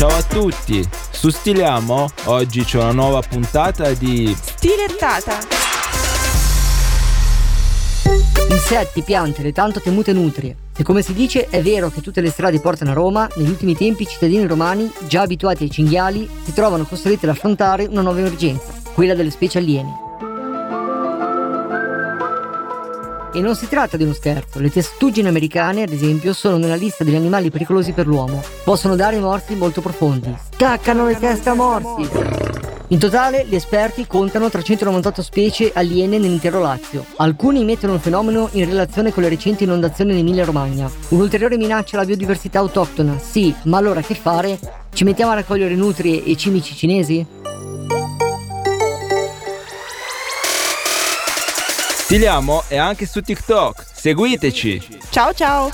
Ciao a tutti, su Stiliamo oggi c'è una nuova puntata di Stilettata. Insetti, piante, le tanto temute nutrie. Se come si dice è vero che tutte le strade portano a Roma, negli ultimi tempi i cittadini romani, già abituati ai cinghiali, si trovano costretti ad affrontare una nuova emergenza, quella delle specie aliene. E non si tratta di uno scherzo, le testuggine americane, ad esempio, sono nella lista degli animali pericolosi per l'uomo. Possono dare morsi molto profondi. Staccano le teste a morsi! In totale, gli esperti contano 398 specie aliene nell'intero Lazio. Alcuni mettono il fenomeno in relazione con le recenti inondazioni in Emilia-Romagna. Un'ulteriore minaccia alla biodiversità autoctona, sì, ma allora che fare? Ci mettiamo a raccogliere nutrie e cimici cinesi? Stiliamo è anche su TikTok. Seguiteci. Ciao ciao.